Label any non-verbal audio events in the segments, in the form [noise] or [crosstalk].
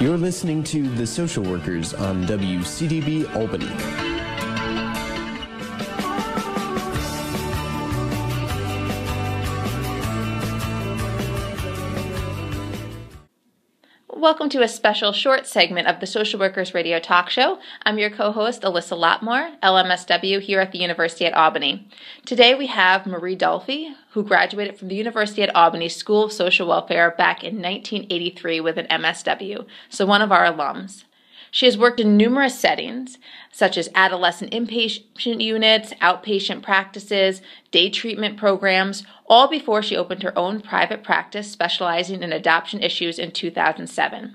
You're listening to The Social Workers on WCDB Albany. Welcome to a special short segment of the Social Workers Radio Talk Show. I'm your co host, Alyssa Lotmore, LMSW, here at the University at Albany. Today we have Marie Dolfi, who graduated from the University at Albany School of Social Welfare back in 1983 with an MSW, so one of our alums. She has worked in numerous settings, such as adolescent inpatient units, outpatient practices, day treatment programs, all before she opened her own private practice specializing in adoption issues in 2007.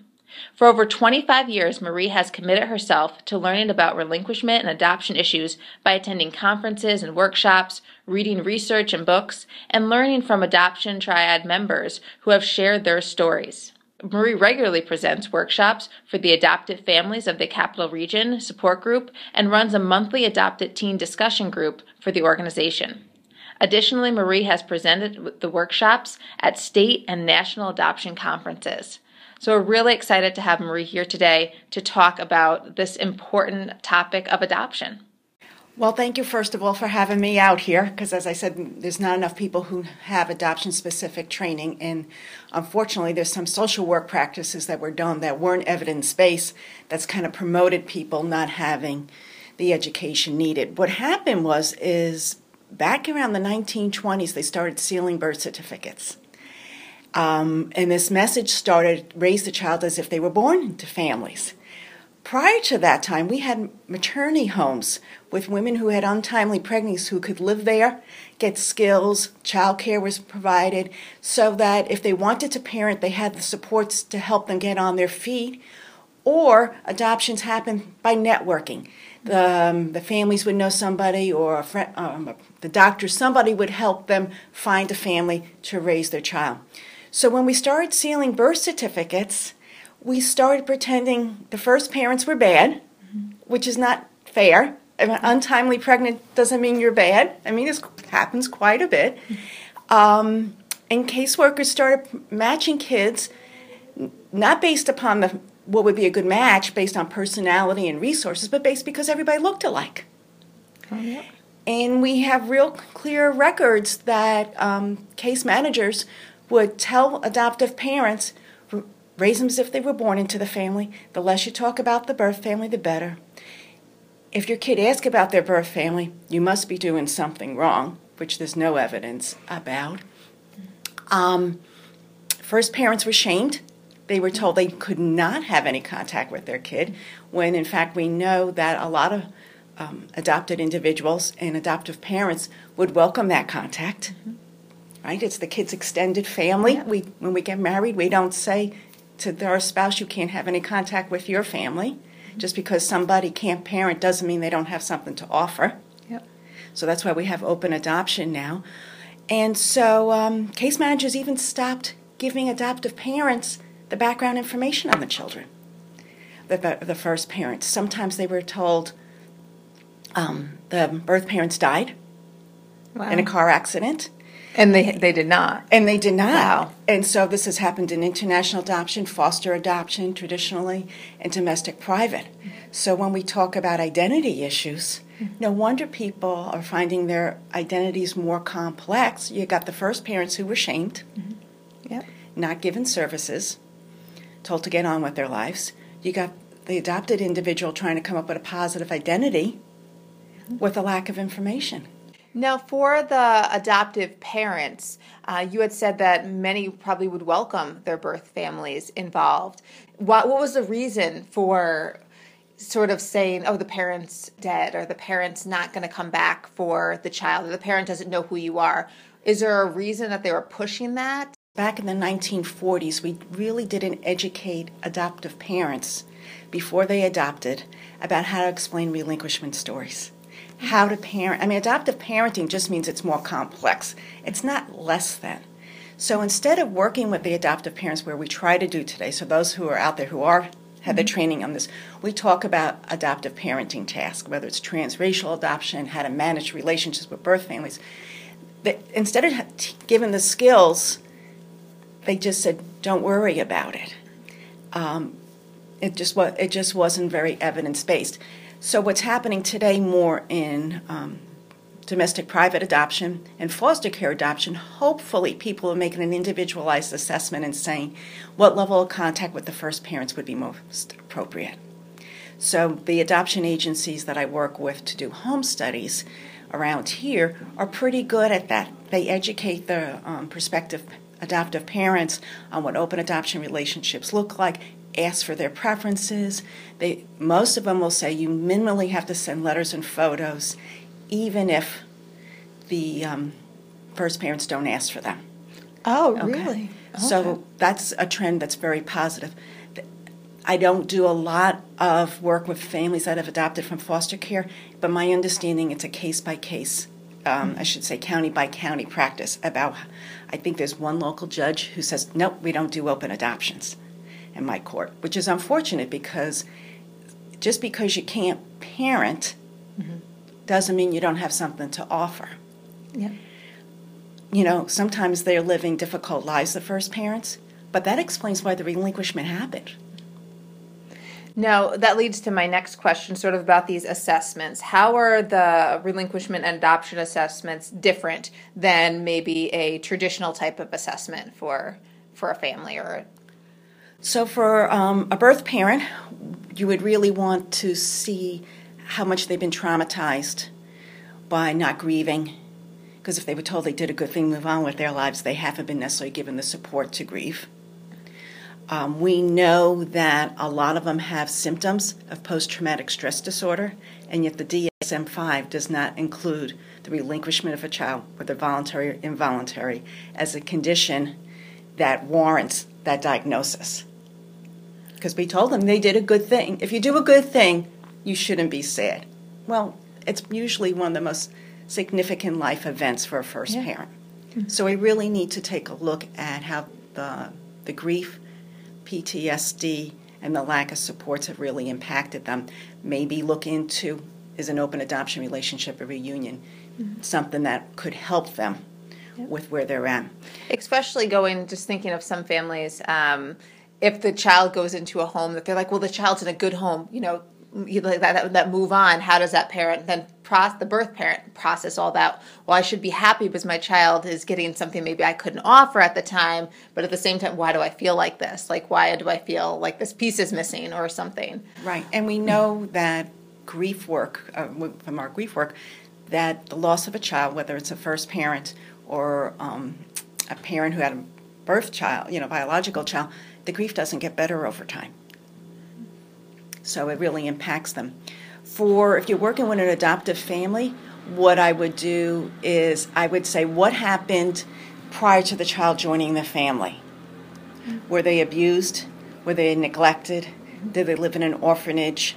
For over 25 years, Marie has committed herself to learning about relinquishment and adoption issues by attending conferences and workshops, reading research and books, and learning from adoption triad members who have shared their stories. Marie regularly presents workshops for the adopted families of the Capital Region Support Group and runs a monthly adopted teen discussion group for the organization. Additionally, Marie has presented the workshops at state and national adoption conferences. So, we're really excited to have Marie here today to talk about this important topic of adoption. Well, thank you, first of all, for having me out here, because as I said, there's not enough people who have adoption specific training. And unfortunately, there's some social work practices that were done that weren't evidence based that's kind of promoted people not having the education needed. What happened was, is back around the 1920s, they started sealing birth certificates. Um, and this message started raise the child as if they were born into families. Prior to that time, we had maternity homes with women who had untimely pregnancies who could live there, get skills, childcare was provided, so that if they wanted to parent, they had the supports to help them get on their feet. Or adoptions happened by networking. The, um, the families would know somebody, or a friend, um, the doctor, somebody would help them find a family to raise their child. So when we started sealing birth certificates, we started pretending the first parents were bad, which is not fair. Mean, untimely pregnant doesn't mean you're bad. I mean, this happens quite a bit. Um, and caseworkers started matching kids, not based upon the what would be a good match based on personality and resources, but based because everybody looked alike. Oh, yeah. And we have real clear records that um, case managers would tell adoptive parents raise them as if they were born into the family. The less you talk about the birth family, the better. If your kid asks about their birth family, you must be doing something wrong, which there's no evidence about. Um, first, parents were shamed. They were told they could not have any contact with their kid, when in fact we know that a lot of um, adopted individuals and adoptive parents would welcome that contact. Mm-hmm. Right? It's the kid's extended family. Yeah. We, when we get married, we don't say to our spouse, you can't have any contact with your family. Just because somebody can't parent doesn't mean they don't have something to offer. Yep. So that's why we have open adoption now. And so um, case managers even stopped giving adoptive parents the background information on the children, the, the first parents. Sometimes they were told um, the birth parents died wow. in a car accident. And they they did not. And they did not. Wow. And so this has happened in international adoption, foster adoption traditionally, and domestic private. So when we talk about identity issues, no wonder people are finding their identities more complex. You got the first parents who were shamed, mm-hmm. yep. not given services, told to get on with their lives. You got the adopted individual trying to come up with a positive identity with a lack of information. Now, for the adoptive parents, uh, you had said that many probably would welcome their birth families involved. What, what was the reason for sort of saying, oh, the parent's dead, or the parent's not going to come back for the child, or the parent doesn't know who you are? Is there a reason that they were pushing that? Back in the 1940s, we really didn't educate adoptive parents before they adopted about how to explain relinquishment stories how to parent. I mean, adoptive parenting just means it's more complex, it's not less than. So instead of working with the adoptive parents where we try to do today, so those who are out there who are have the mm-hmm. training on this, we talk about adoptive parenting tasks, whether it's transracial adoption, how to manage relationships with birth families. The, instead of t- giving the skills, they just said, "Don't worry about it." Um, it just was it just wasn't very evidence based. So what's happening today more in um, domestic private adoption and foster care adoption, hopefully people are making an individualized assessment and saying what level of contact with the first parents would be most appropriate. So the adoption agencies that I work with to do home studies around here are pretty good at that. They educate the um, prospective adoptive parents on what open adoption relationships look like, ask for their preferences. They most of them will say you minimally have to send letters and photos, even if the um, first parents don't ask for them. Oh, okay. really? Okay. So that's a trend that's very positive. I don't do a lot of work with families that have adopted from foster care, but my understanding it's a case by case, um, I should say county by county practice. About, I think there's one local judge who says, nope, we don't do open adoptions in my court, which is unfortunate because just because you can't parent mm-hmm. doesn't mean you don't have something to offer. Yeah. You know, sometimes they're living difficult lives, the first parents, but that explains why the relinquishment happened. Now, that leads to my next question, sort of about these assessments. How are the relinquishment and adoption assessments different than maybe a traditional type of assessment for for a family or? So, for um, a birth parent, you would really want to see how much they've been traumatized by not grieving. Because if they were told they did a good thing, move on with their lives, they haven't been necessarily given the support to grieve. Um, we know that a lot of them have symptoms of post traumatic stress disorder, and yet the DSM 5 does not include the relinquishment of a child, whether voluntary or involuntary, as a condition that warrants that diagnosis. Because we told them they did a good thing. If you do a good thing, you shouldn't be sad. Well, it's usually one of the most significant life events for a first yeah. parent. Mm-hmm. So we really need to take a look at how the, the grief PTSD and the lack of supports have really impacted them. Maybe look into is an open adoption relationship a reunion, mm-hmm. something that could help them yep. with where they're at. Especially going, just thinking of some families. Um, if the child goes into a home that they're like, well, the child's in a good home, you know, like that, that move on. How does that parent then process the birth parent process all that? Well i should be happy because my child is getting something maybe i couldn't offer at the time but at the same time why do i feel like this? Like why do i feel like this piece is missing or something? Right. And we know that grief work uh, from our grief work that the loss of a child whether it's a first parent or um, a parent who had a birth child you know biological child the grief doesn't get better over time so it really impacts them. For if you're working with an adoptive family, what I would do is I would say, what happened prior to the child joining the family? Were they abused? Were they neglected? Did they live in an orphanage?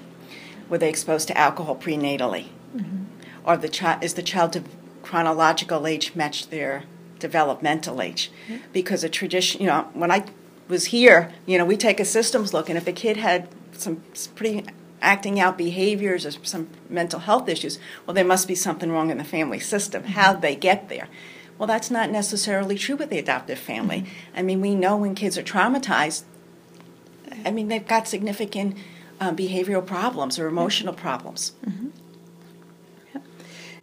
Were they exposed to alcohol prenatally? Mm-hmm. Or the child is the child's chronological age matched their developmental age? Mm-hmm. Because a tradition, you know, when I was here, you know, we take a systems look, and if a kid had some pretty acting out behaviors or some mental health issues, well, there must be something wrong in the family system. Mm-hmm. How they get there? Well, that's not necessarily true with the adoptive family. Mm-hmm. I mean, we know when kids are traumatized, I mean, they've got significant um, behavioral problems or emotional problems.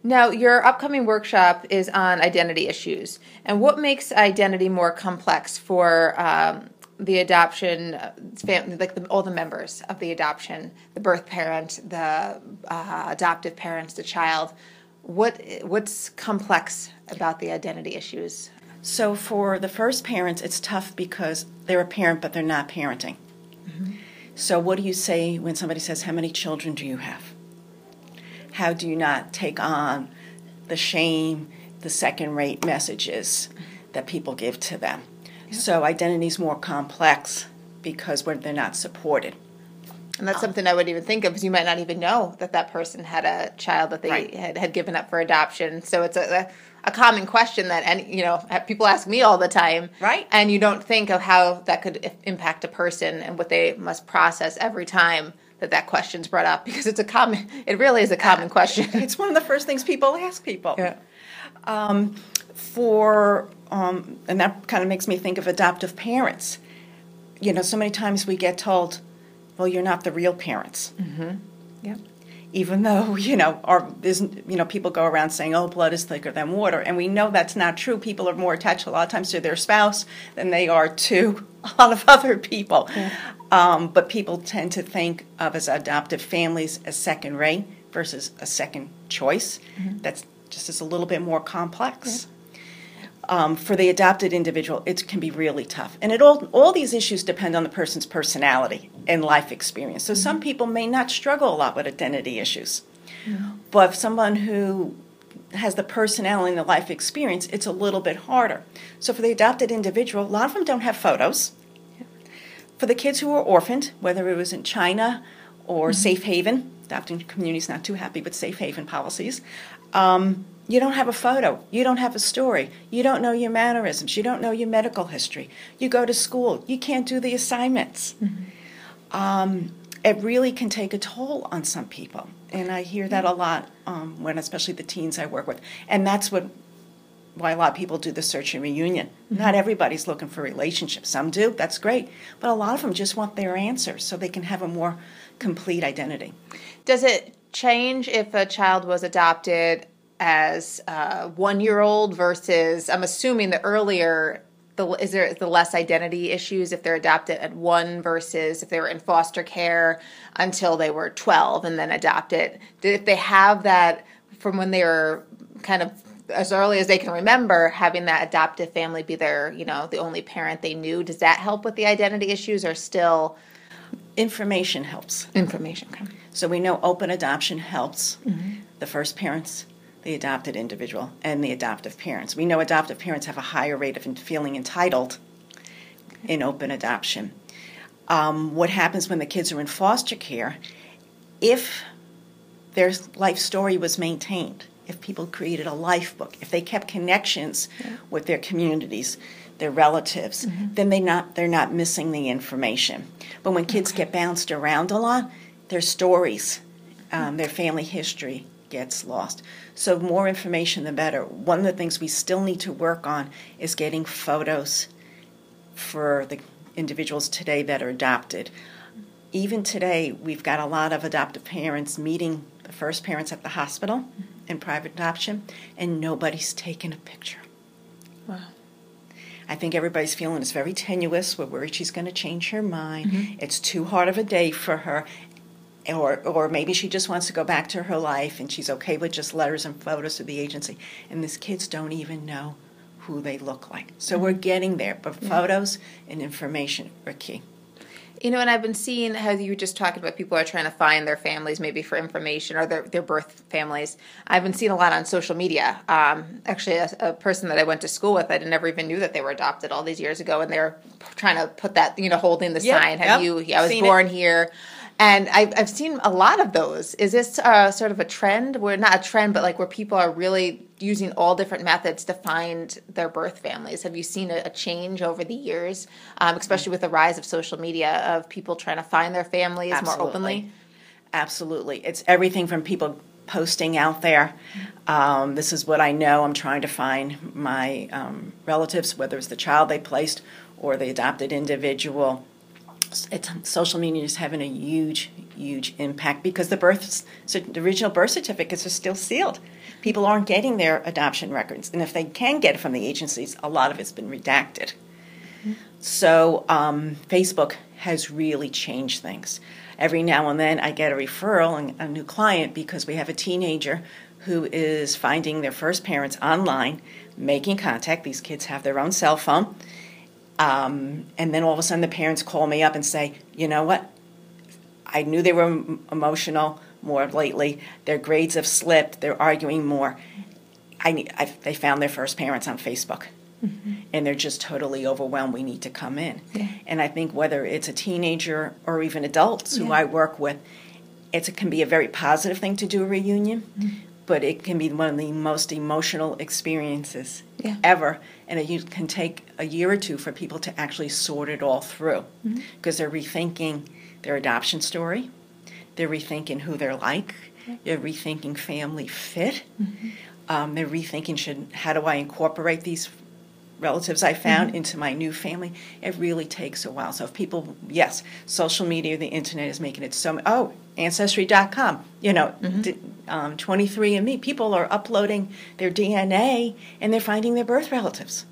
Now, your upcoming workshop is on identity issues. And what makes identity more complex for um, the adoption family, like the, all the members of the adoption, the birth parent, the uh, adoptive parents, the child. What what's complex about the identity issues? So for the first parents, it's tough because they're a parent, but they're not parenting. Mm-hmm. So what do you say when somebody says, "How many children do you have?" How do you not take on the shame, the second-rate messages that people give to them? So identity is more complex because when they're not supported. And that's uh. something I wouldn't even think of because you might not even know that that person had a child that they right. had, had given up for adoption. So it's a, a, a common question that any you know people ask me all the time. Right. And you don't think of how that could impact a person and what they must process every time that that question's brought up because it's a common. It really is a common question. [laughs] It's one of the first things people ask people. Yeah. Um, for um, and that kind of makes me think of adoptive parents. You know, so many times we get told, well, you're not the real parents. Mm-hmm. Yep. Even though [laughs] you know, our isn't you know, people go around saying, "Oh, blood is thicker than water," and we know that's not true. People are more attached a lot of times to their spouse than they are to [laughs] a lot of other people. Yeah. Um, but people tend to think of as adoptive families as second rate versus a second choice. Mm-hmm. That's just is a little bit more complex. Yeah. Um, for the adopted individual, it can be really tough. And it all, all these issues depend on the person's personality and life experience. So mm-hmm. some people may not struggle a lot with identity issues. Mm-hmm. But if someone who has the personality and the life experience, it's a little bit harder. So for the adopted individual, a lot of them don't have photos. Yeah. For the kids who were orphaned, whether it was in China or mm-hmm. Safe Haven, adopting community is not too happy with Safe Haven policies. Um, you don't have a photo. You don't have a story. You don't know your mannerisms. You don't know your medical history. You go to school. You can't do the assignments. Mm-hmm. Um, it really can take a toll on some people. And I hear that a lot um, when, especially the teens I work with. And that's what why a lot of people do the search and reunion. Mm-hmm. Not everybody's looking for relationships. Some do, that's great. But a lot of them just want their answers so they can have a more complete identity. Does it change if a child was adopted as a one year old versus I'm assuming the earlier the is there the less identity issues if they're adopted at one versus if they were in foster care until they were 12 and then adopted if they have that from when they were kind of as early as they can remember having that adoptive family be their you know the only parent they knew does that help with the identity issues or still information helps information okay. so we know open adoption helps mm-hmm. the first parents the adopted individual and the adoptive parents. We know adoptive parents have a higher rate of feeling entitled in open adoption. Um, what happens when the kids are in foster care? If their life story was maintained, if people created a life book, if they kept connections yeah. with their communities, their relatives, mm-hmm. then they not they're not missing the information. But when kids okay. get bounced around a lot, their stories, um, their family history gets lost. So, more information, the better. One of the things we still need to work on is getting photos for the individuals today that are adopted. Even today, we've got a lot of adoptive parents meeting the first parents at the hospital in private adoption, and nobody's taken a picture. Wow. I think everybody's feeling it's very tenuous. We're worried she's going to change her mind. Mm-hmm. It's too hard of a day for her or or maybe she just wants to go back to her life and she's okay with just letters and photos to the agency and these kids don't even know who they look like so we're getting there but yeah. photos and information are key you know, and I've been seeing how you were just talking about people are trying to find their families maybe for information or their, their birth families. I've been seeing a lot on social media. Um, actually, a, a, person that I went to school with, I never even knew that they were adopted all these years ago, and they're trying to put that, you know, holding the yep, sign. Have yep, you? I was born it. here. And I've, I've seen a lot of those. Is this uh, sort of a trend where, not a trend, but like where people are really using all different methods to find their birth families? Have you seen a, a change over the years, um, especially with the rise of social media, of people trying to find their families Absolutely. more openly? Absolutely. It's everything from people posting out there. Um, this is what I know. I'm trying to find my um, relatives, whether it's the child they placed or the adopted individual it's, social media is having a huge, huge impact because the birth, so the original birth certificates are still sealed. People aren't getting their adoption records, and if they can get it from the agencies, a lot of it's been redacted. Mm-hmm. So um, Facebook has really changed things. Every now and then, I get a referral and a new client because we have a teenager who is finding their first parents online, making contact. These kids have their own cell phone um, and then all of a sudden, the parents call me up and say, you know what? I knew they were emotional more lately. Their grades have slipped. They're arguing more. I, need, I they found their first parents on Facebook. Mm-hmm. And they're just totally overwhelmed. We need to come in. Yeah. And I think whether it's a teenager or even adults who. I work with, it can be a very positive thing to do a reunion. Mm-hmm but it can be one of the most emotional experiences yeah. ever. And it can take a year or two for people to actually sort it all through because mm-hmm. they're rethinking their adoption story, they're rethinking who they're like, yeah. they're rethinking family fit, mm-hmm. um, they're rethinking should how do I incorporate these relatives I found mm-hmm. into my new family, it really takes a while. So if people, yes, social media, the internet is making it so. Oh, ancestry.com, you know, mm-hmm. um, 23andMe, people are uploading their DNA and they're finding their birth relatives.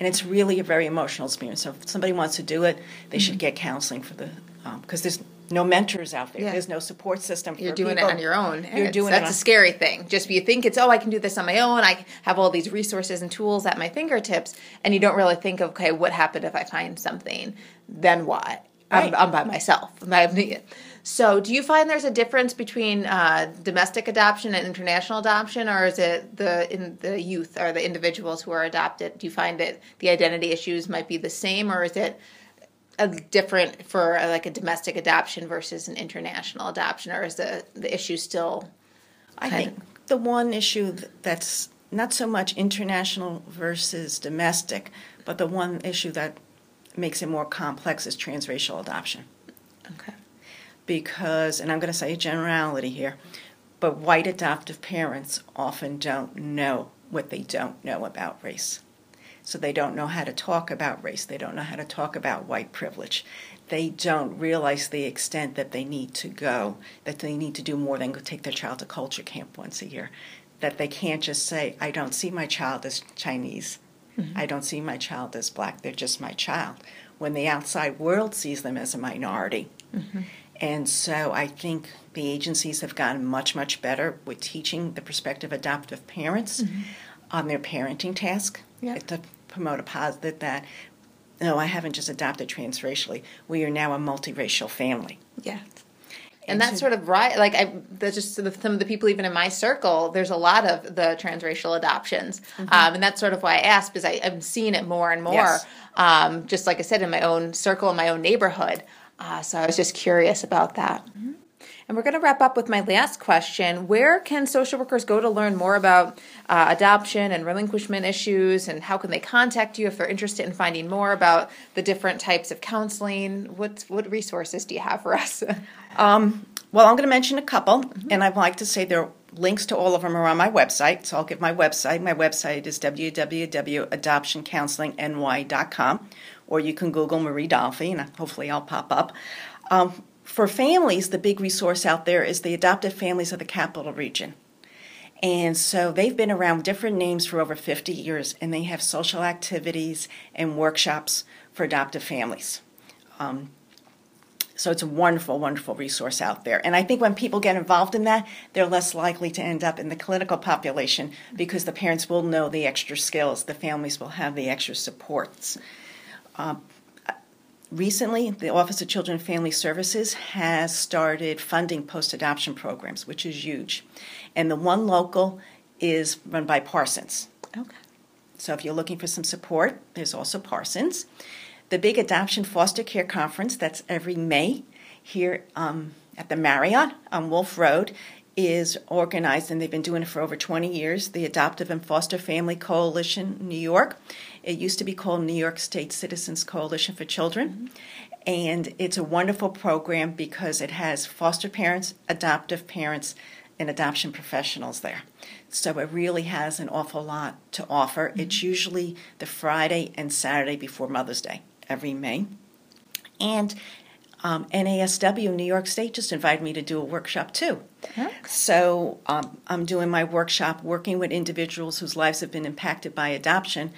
And it's really a very emotional experience. So if somebody wants to do it, they mm-hmm. should get counseling for the because um, there's no mentors out there. Yeah. There's no support system. For You're doing people. it on your own. You're doing that's a scary thing. Just you think it's oh I can do this on my own. I have all these resources and tools at my fingertips, and you don't really think of okay what happened if I find something? Then what? Right. I'm, I'm, by myself. [laughs] So, do you find there's a difference between uh, domestic adoption and international adoption, or is it the in the youth or the individuals who are adopted? Do you find that the identity issues might be the same, or is it a different for a, like a domestic adoption versus an international adoption, or is the the issue still? I think the one issue that's not so much international versus domestic, but the one issue that makes it more complex is transracial adoption. Okay. Because, and I'm going to say a generality here, but white adoptive parents often don't know what they don't know about race. So they don't know how to talk about race. They don't know how to talk about white privilege. They don't realize the extent that they need to go, that they need to do more than go take their child to culture camp once a year. That they can't just say, I don't see my child as Chinese. Mm-hmm. I don't see my child as black. They're just my child. When the outside world sees them as a minority. Mm-hmm. And so I think the agencies have gotten much, much better with teaching the prospective adoptive parents mm-hmm. on their parenting task yeah. to promote a positive that no, I haven't just adopted transracially. We are now a multiracial family. Yeah. And, that's sort of right. Like I, that's just some of the people even in my circle. There's a lot of the transracial adoptions, mm-hmm. um, and that's sort of why I asked because I, am seeing it more and more. Yes. Um, just like I said, in my own circle, in my own neighborhood. Uh, so I was just curious about that. Mm-hmm. And we're going to wrap up with my last question. Where can social workers go to learn more about uh, adoption and relinquishment issues? And how can they contact you if they're interested in finding more about the different types of counseling? What, what resources do you have for us? [laughs] um, well, I'm going to mention a couple, mm-hmm. and I'd like to say there are links to all of them are on my website. So I'll give my website. My website is www.adoptioncounselingny.com, or you can Google Marie Dolfi, and hopefully I'll pop up. Um, for families, the big resource out there is the Adoptive Families of the Capital Region. And so they've been around different names for over 50 years, and they have social activities and workshops for adoptive families. Um, so it's a wonderful, wonderful resource out there. And I think when people get involved in that, they're less likely to end up in the clinical population because the parents will know the extra skills, the families will have the extra supports. Um, Recently, the Office of Children and Family Services has started funding post adoption programs, which is huge. And the one local is run by Parsons. Okay. So if you're looking for some support, there's also Parsons. The big adoption foster care conference that's every May here um, at the Marriott on Wolf Road is organized, and they've been doing it for over 20 years, the Adoptive and Foster Family Coalition New York. It used to be called New York State Citizens Coalition for Children. Mm-hmm. And it's a wonderful program because it has foster parents, adoptive parents, and adoption professionals there. So it really has an awful lot to offer. Mm-hmm. It's usually the Friday and Saturday before Mother's Day every May. And um, NASW, New York State, just invited me to do a workshop too. Okay. So um, I'm doing my workshop working with individuals whose lives have been impacted by adoption.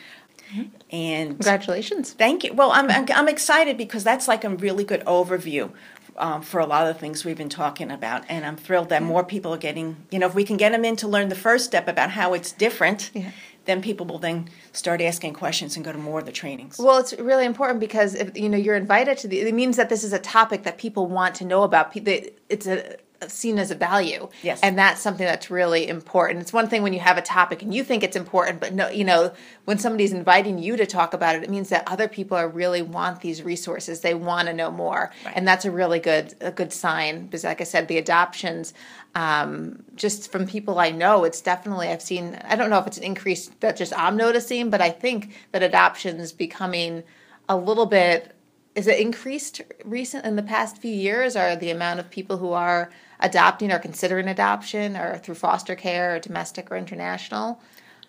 And congratulations! Thank you. Well, I'm I'm excited because that's like a really good overview um, for a lot of the things we've been talking about. And I'm thrilled that more people are getting, you know, if we can get them in to learn the first step about how it's different, yeah then people will then start asking questions and go to more of the trainings. Well, it's really important because if you know you're invited to the, it means that this is a topic that people want to know about. It's a seen as a value. Yes. And that's something that's really important. It's one thing when you have a topic and you think it's important, but no, you know, when somebody's inviting you to talk about it, it means that other people are really want these resources. They want to know more. Right. And that's a really good a good sign because like I said, the adoptions um, just from people I know, it's definitely I've seen. I don't know if it's an increase that just I'm noticing, but I think that adoptions becoming a little bit. Is it increased recent in the past few years, are the amount of people who are adopting or considering adoption, or through foster care, or domestic or international?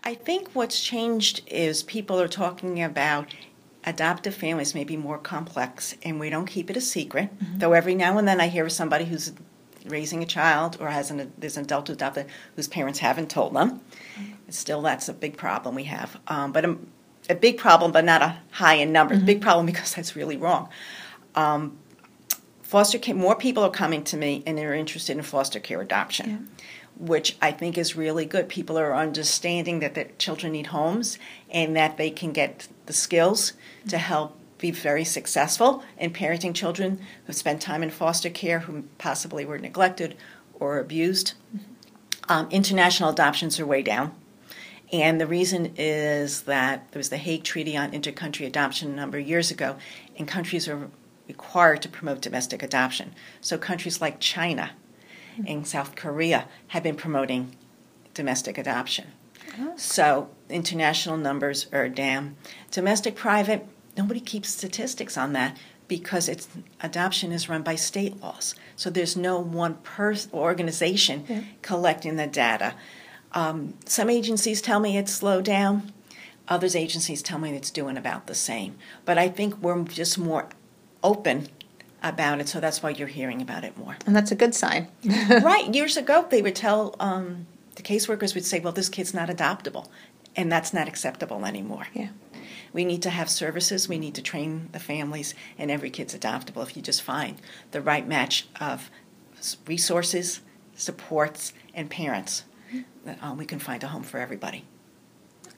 I think what's changed is people are talking about adoptive families may be more complex and we don't keep it a secret. Mm-hmm. Though every now and then I hear of somebody who's raising a child or has an there's an adult adopted whose parents haven't told them. Mm-hmm. Still, that's a big problem we have. Um, but a, a, big problem, but not a high in numbers. Mm-hmm. Big problem because that's really wrong. Um, foster care. More people are coming to me and they're interested in foster care adoption. Yeah which I think is really good. People are understanding that their children need homes and that they can get the skills to help be very successful in parenting children who spent time in foster care, who possibly were neglected or abused. Um, international adoptions are way down. And the reason is that there was the Hague Treaty on Intercountry Adoption a number of years ago, and countries are required to promote domestic adoption. So countries like China and South Korea have been promoting domestic adoption. Oh. So international numbers are down. Domestic private, nobody keeps statistics on that because it's adoption is run by state laws. So there's no one person organization yeah. collecting the data. Um, some agencies tell me it's slowed down. Others agencies tell me it's doing about the same. But I think we're just more open about it, so that's why you're hearing about it more. And that's a good sign. [laughs] right. Years ago, they would tell um, the caseworkers would say, "Well, this kid's not adoptable," and that's not acceptable anymore. Yeah. We need to have services. We need to train the families, and every kid's adoptable if you just find the right match of resources, supports, and parents. Mm-hmm. Um, we can find a home for everybody.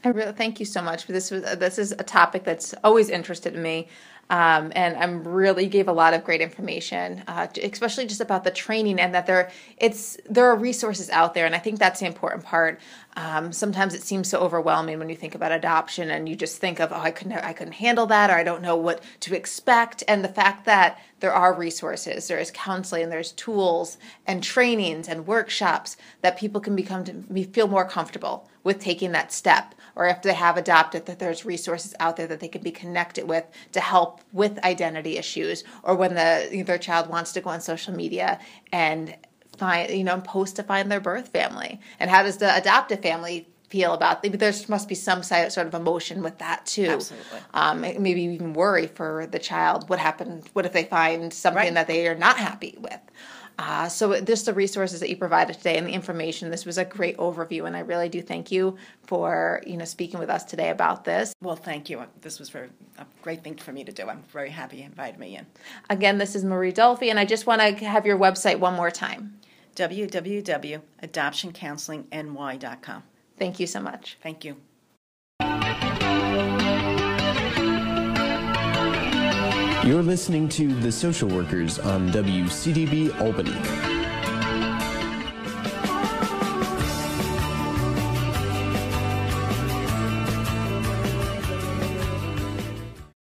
I really thank you so much. For this was this is a topic that's always interested me. Um, and I'm really gave a lot of great information, uh, especially just about the training and that there it's there are resources out there, and I think that's the important part. Um, sometimes it seems so overwhelming when you think about adoption, and you just think of oh I couldn't I couldn't handle that, or I don't know what to expect. And the fact that there are resources, there is counseling, there's tools and trainings and workshops that people can become to feel more comfortable with taking that step. Or if they have adopted that there's resources out there that they can be connected with to help with identity issues. Or when the their child wants to go on social media and find you know post to find their birth family. And how does the adoptive family feel about there must be some sort of emotion with that too absolutely um, maybe even worry for the child what happened what if they find something right. that they are not happy with uh, so just the resources that you provided today and the information. This was a great overview, and I really do thank you for you know speaking with us today about this. Well, thank you. This was very, a great thing for me to do. I'm very happy you invited me in. Again, this is Marie Dolfi, and I just want to have your website one more time. www.adoptioncounselingny.com. Thank you so much. Thank you. You're listening to The Social Workers on WCDB Albany.